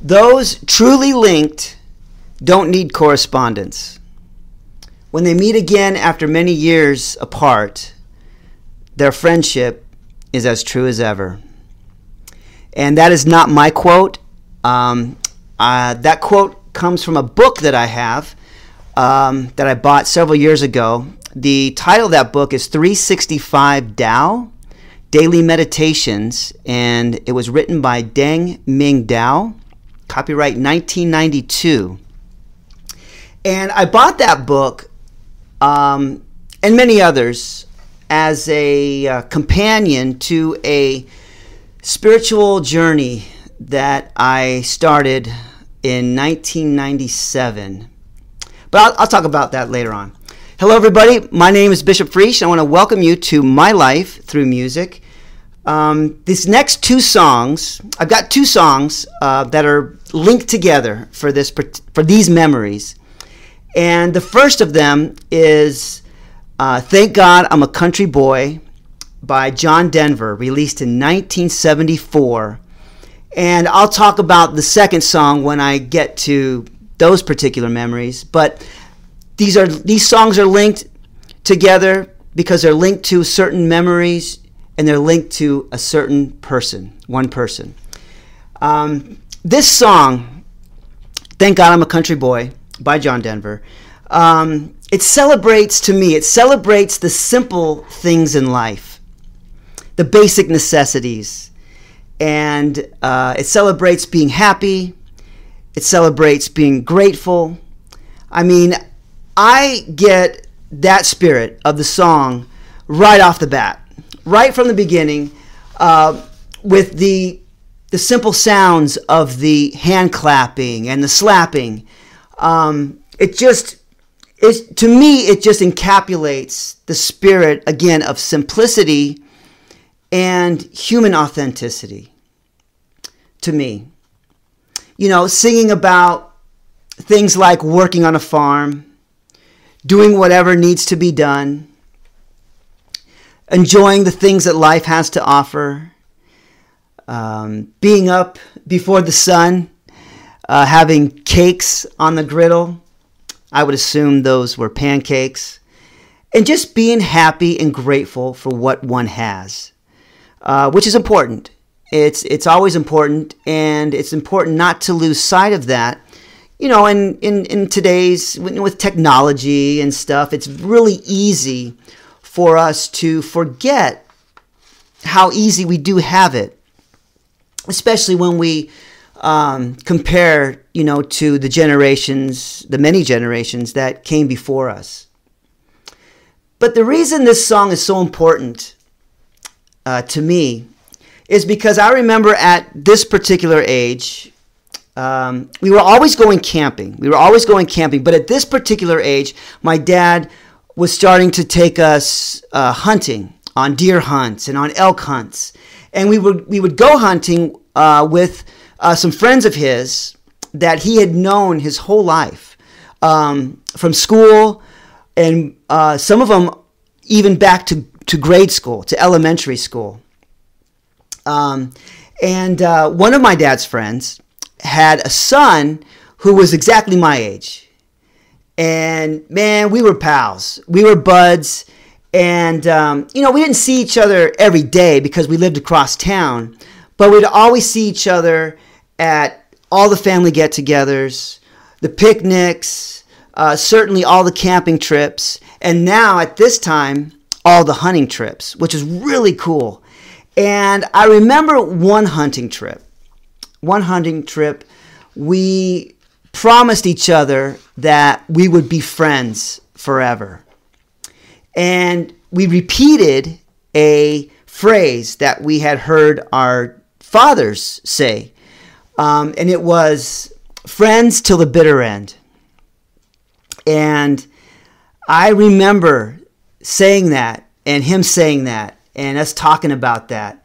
Those truly linked don't need correspondence. When they meet again after many years apart, their friendship is as true as ever. And that is not my quote. Um, uh, that quote comes from a book that I have um, that I bought several years ago. The title of that book is 365 Tao Daily Meditations, and it was written by Deng Ming Dao, copyright 1992. And I bought that book um, and many others as a uh, companion to a spiritual journey that I started in 1997. But I'll, I'll, talk about that later on. Hello, everybody. My name is Bishop Friesch. I want to welcome you to My Life Through Music. Um, these next two songs, I've got two songs uh, that are linked together for this for these memories, and the first of them is uh, "Thank God I'm a Country Boy" by John Denver, released in 1974. And I'll talk about the second song when I get to those particular memories. But these are these songs are linked together because they're linked to certain memories and they're linked to a certain person, one person. Um, this song, "Thank God I'm a Country Boy" by John Denver, um, it celebrates to me. It celebrates the simple things in life, the basic necessities, and uh, it celebrates being happy. It celebrates being grateful. I mean, I get that spirit of the song right off the bat, right from the beginning, uh, with the the simple sounds of the hand clapping and the slapping. Um, it just it, to me it just encapsulates the spirit again of simplicity and human authenticity to me you know singing about things like working on a farm doing whatever needs to be done enjoying the things that life has to offer um, being up before the sun uh, having cakes on the griddle I would assume those were pancakes. And just being happy and grateful for what one has, uh, which is important. It's, it's always important, and it's important not to lose sight of that. You know, in, in, in today's, with technology and stuff, it's really easy for us to forget how easy we do have it, especially when we um, compare, you know, to the generations, the many generations that came before us. But the reason this song is so important uh, to me is because I remember at this particular age, um, we were always going camping. We were always going camping, but at this particular age, my dad was starting to take us uh, hunting on deer hunts and on elk hunts, and we would we would go hunting uh, with uh, some friends of his that he had known his whole life um, from school, and uh, some of them even back to, to grade school, to elementary school. Um, and uh, one of my dad's friends had a son who was exactly my age. And man, we were pals. We were buds. And, um, you know, we didn't see each other every day because we lived across town, but we'd always see each other at all the family get togethers, the picnics, uh, certainly all the camping trips, and now at this time, all the hunting trips, which is really cool. And I remember one hunting trip. One hunting trip, we promised each other that we would be friends forever. And we repeated a phrase that we had heard our fathers say um, and it was Friends Till the Bitter End. And I remember saying that and him saying that and us talking about that.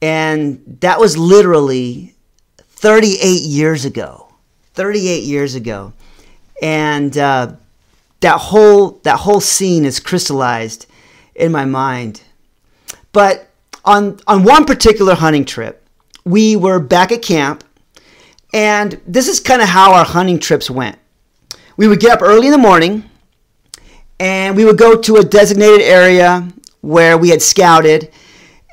And that was literally 38 years ago. 38 years ago. And uh, that whole that whole scene is crystallized in my mind. But on on one particular hunting trip, we were back at camp And this is kind of how our hunting trips went. We would get up early in the morning and we would go to a designated area where we had scouted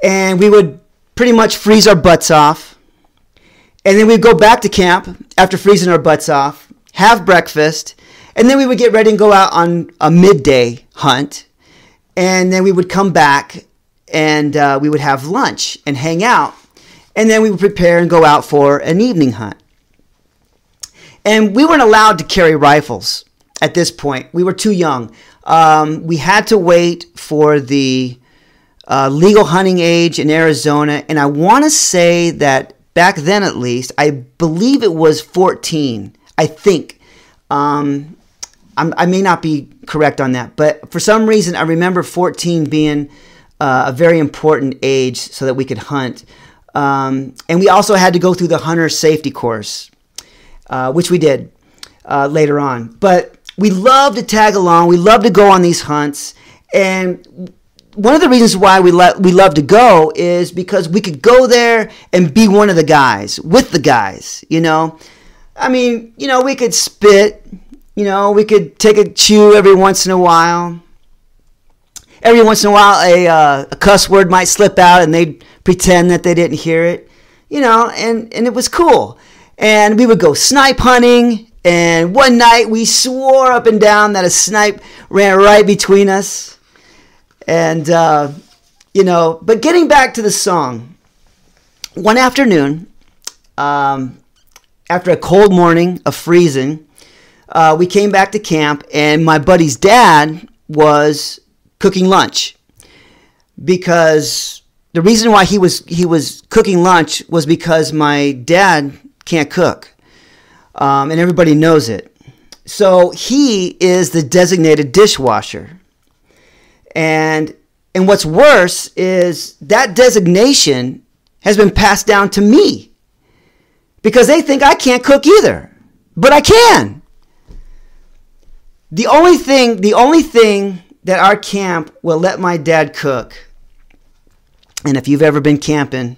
and we would pretty much freeze our butts off. And then we'd go back to camp after freezing our butts off, have breakfast, and then we would get ready and go out on a midday hunt. And then we would come back and uh, we would have lunch and hang out. And then we would prepare and go out for an evening hunt. And we weren't allowed to carry rifles at this point. We were too young. Um, we had to wait for the uh, legal hunting age in Arizona. And I want to say that back then, at least, I believe it was 14. I think. Um, i may not be correct on that, but for some reason, I remember 14 being uh, a very important age so that we could hunt. Um, and we also had to go through the hunter safety course uh, which we did uh, later on. But we love to tag along. We love to go on these hunts. And one of the reasons why we, let we love to go is because we could go there and be one of the guys, with the guys, you know. I mean, you know, we could spit, you know, we could take a chew every once in a while. Every once in a while, a, uh, a cuss word might slip out and they'd pretend that they didn't hear it, you know, and, and it was cool and we would go snipe hunting. And one night we swore up and down that a snipe ran right between us. And, uh, you know, but getting back to the song, one afternoon, um, after a cold morning of freezing, uh, we came back to camp, and my buddy's dad was cooking lunch because the reason why he was he was cooking lunch was because my dad can't cook. Um, and everybody knows it. So he is the designated dishwasher. And and what's worse is that designation has been passed down to me because they think I can't cook either. But I can. The only thing, the only thing that our camp will let my dad cook, and if you've ever been camping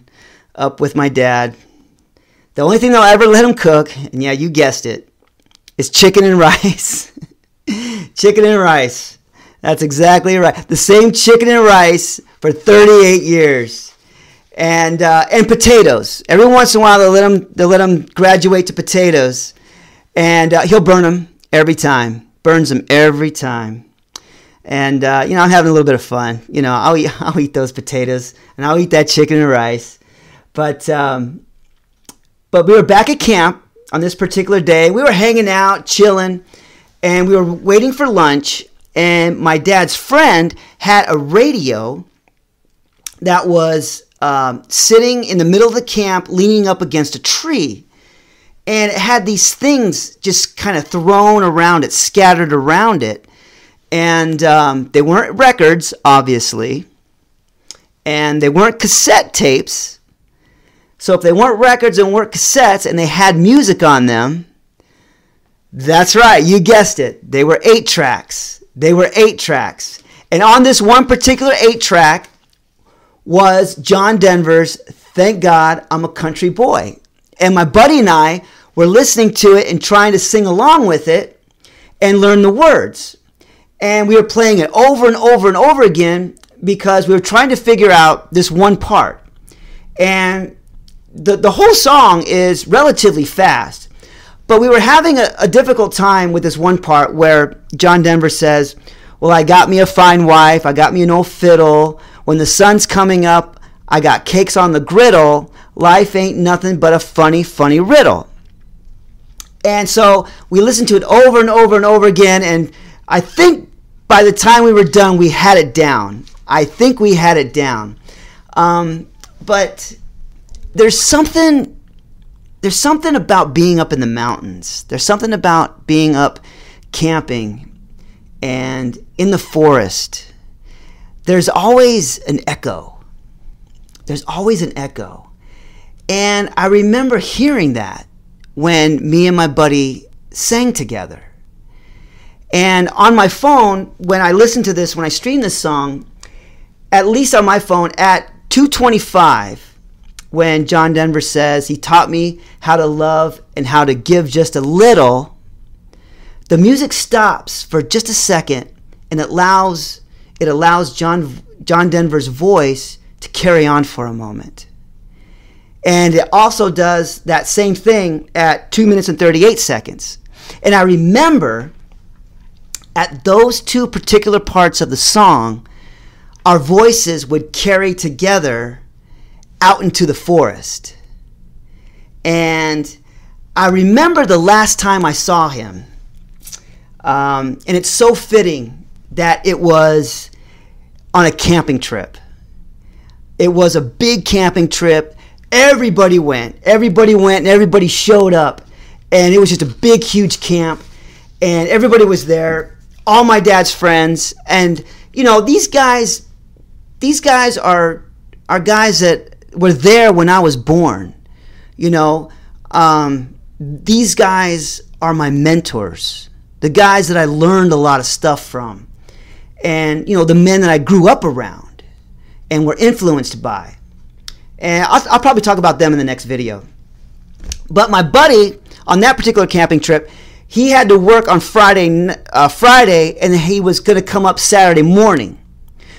up with my dad, the only thing they'll ever let him cook, and yeah, you guessed it, is chicken and rice. chicken and rice. That's exactly right. The same chicken and rice for 38 years. And, uh, and potatoes. Every once in a while, they'll let him, they'll let him graduate to potatoes. And uh, he'll burn them every time. Burns them every time. And, uh, you know, I'm having a little bit of fun. You know, I'll eat, I'll eat those potatoes and I'll eat that chicken and rice. But, um, but we were back at camp on this particular day. We were hanging out, chilling, and we were waiting for lunch. And my dad's friend had a radio that was um, sitting in the middle of the camp, leaning up against a tree. And it had these things just kind of thrown around it, scattered around it. And um, they weren't records, obviously. And they weren't cassette tapes so if they weren't records and weren't cassettes and they had music on them, that's right, you guessed it. They were eight tracks. They were eight tracks. And on this one particular eight track was John Denver's Thank God I'm a Country Boy. And my buddy and I were listening to it and trying to sing along with it and learn the words. And we were playing it over and over and over again because we were trying to figure out this one part. And the, the whole song is relatively fast, but we were having a, a difficult time with this one part where John Denver says, Well, I got me a fine wife, I got me an old fiddle. When the sun's coming up, I got cakes on the griddle. Life ain't nothing but a funny, funny riddle. And so we listened to it over and over and over again, and I think by the time we were done, we had it down. I think we had it down. Um, but there's something there's something about being up in the mountains. There's something about being up camping and in the forest. There's always an echo. There's always an echo. And I remember hearing that when me and my buddy sang together. And on my phone, when I listen to this, when I stream this song, at least on my phone at 225, when John Denver says, He taught me how to love and how to give just a little, the music stops for just a second and it allows, it allows John, John Denver's voice to carry on for a moment. And it also does that same thing at 2 minutes and 38 seconds. And I remember at those two particular parts of the song, our voices would carry together out into the forest. And I remember the last time I saw him. Um, and it's so fitting that it was on a camping trip. It was a big camping trip. Everybody went. Everybody went and everybody showed up. And it was just a big, huge camp. And everybody was there. All my dad's friends. And, you know, these guys, these guys are, are guys that were there when I was born. You know, um, these guys are my mentors, the guys that I learned a lot of stuff from, and, you know, the men that I grew up around and were influenced by. And I'll, I'll probably talk about them in the next video. But my buddy on that particular camping trip, he had to work on Friday, uh, Friday, and he was going to come up Saturday morning.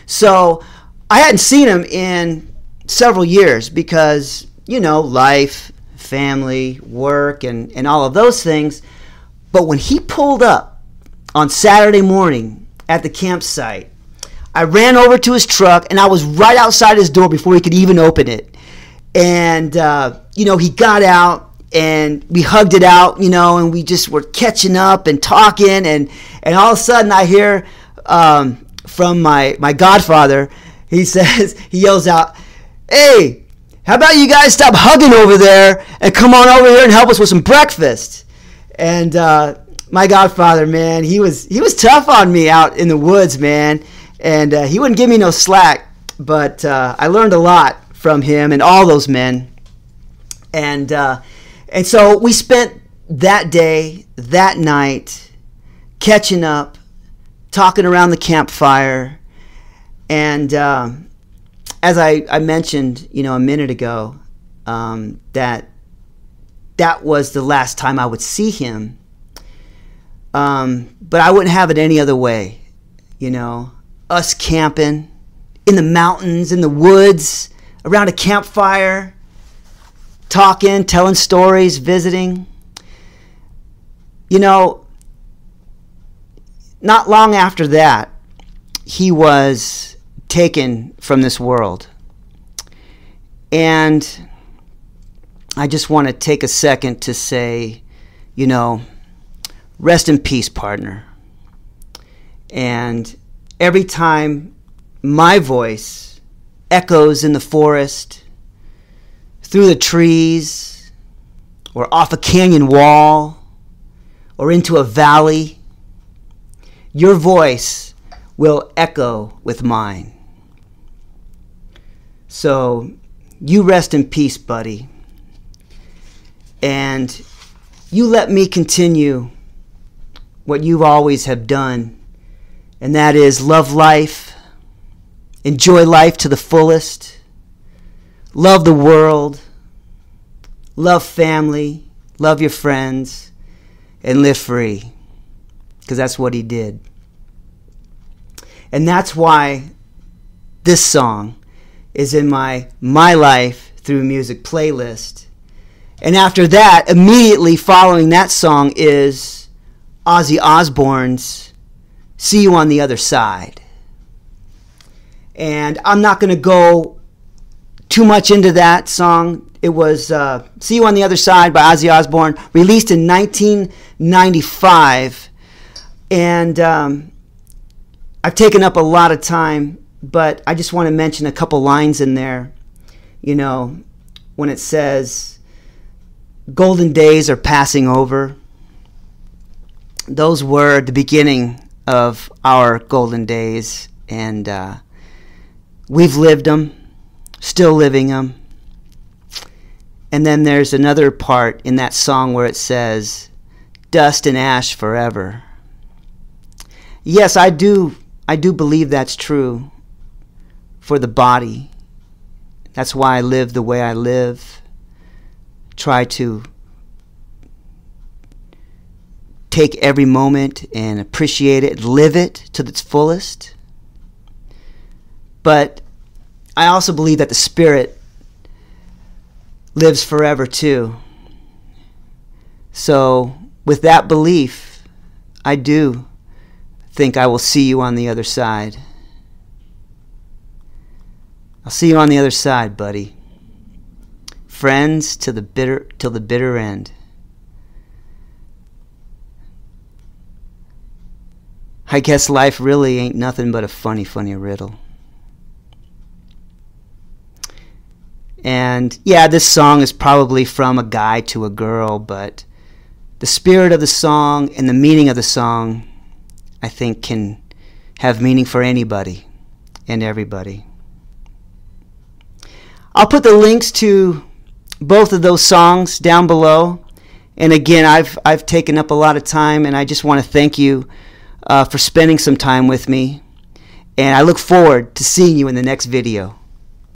So I hadn't seen him in several years because you know life, family, work, and and all of those things. But when he pulled up on Saturday morning at the campsite, I ran over to his truck and I was right outside his door before he could even open it. And, uh, you know, he got out and we hugged it out, you know, and we just were catching up and talking. And, and all of a sudden I hear um, from my, my godfather, he says, he yells out, Hey, how about you guys stop hugging over there and come on over here and help us with some breakfast? And, uh, my godfather, man, he was he was tough on me out in the woods, man and uh, he wouldn't give me no slack. But uh, I learned a lot from him and all those men, and uh, and so we spent that day, that night, catching up, talking around the campfire, and um, as I, I mentioned, you know, a minute ago, um, that that was the last time I would see him. Um, but I wouldn't have it any other way, you know us camping in the mountains, in the woods, around a campfire, talking, telling stories, visiting. You know, not long after that, he was taken from this world. And I just want to take a second to say, you know, rest in peace, partner. And every time my voice echoes in the forest, through the trees, or off a canyon wall, or into a valley, your voice will echo with mine. So you rest in peace, buddy. And you let me continue what you always have done and that is love life, enjoy life to the fullest, love the world, love family, love your friends, and live free. Because that's what he did. And that's why this song is in my My Life Through Music playlist. And after that, immediately following that song is Ozzy Osbourne's See you on the other side. And I'm not going to go too much into that song. It was uh, See You on the Other Side by Ozzy Osbourne, released in 1995. And um, I've taken up a lot of time, but I just want to mention a couple lines in there. You know, when it says, Golden days are passing over. Those were the beginning of our golden days, and uh, we've lived them, still living them. And then there's another part in that song where it says, "Dust and ash forever." Yes, I do. I do believe that's true for the body, That's why I live the way I live. Try to take every moment and appreciate it, live it to its fullest. But I also believe that the Spirit lives forever too. So, with that belief, I do think I will see you on the other side. I'll see you on the other side, buddy. Friends to the bitter till the bitter end. I guess life really ain't nothing but a funny, funny riddle. And yeah, this song is probably from a guy to a girl, but the spirit of the song and the meaning of the song, I think, can have meaning for anybody and everybody. I'll put the links to both of those songs down below. And again, I've, I've taken up a lot of time, and I just want to thank you uh, for spending some time with me. And I look forward to seeing you in the next video.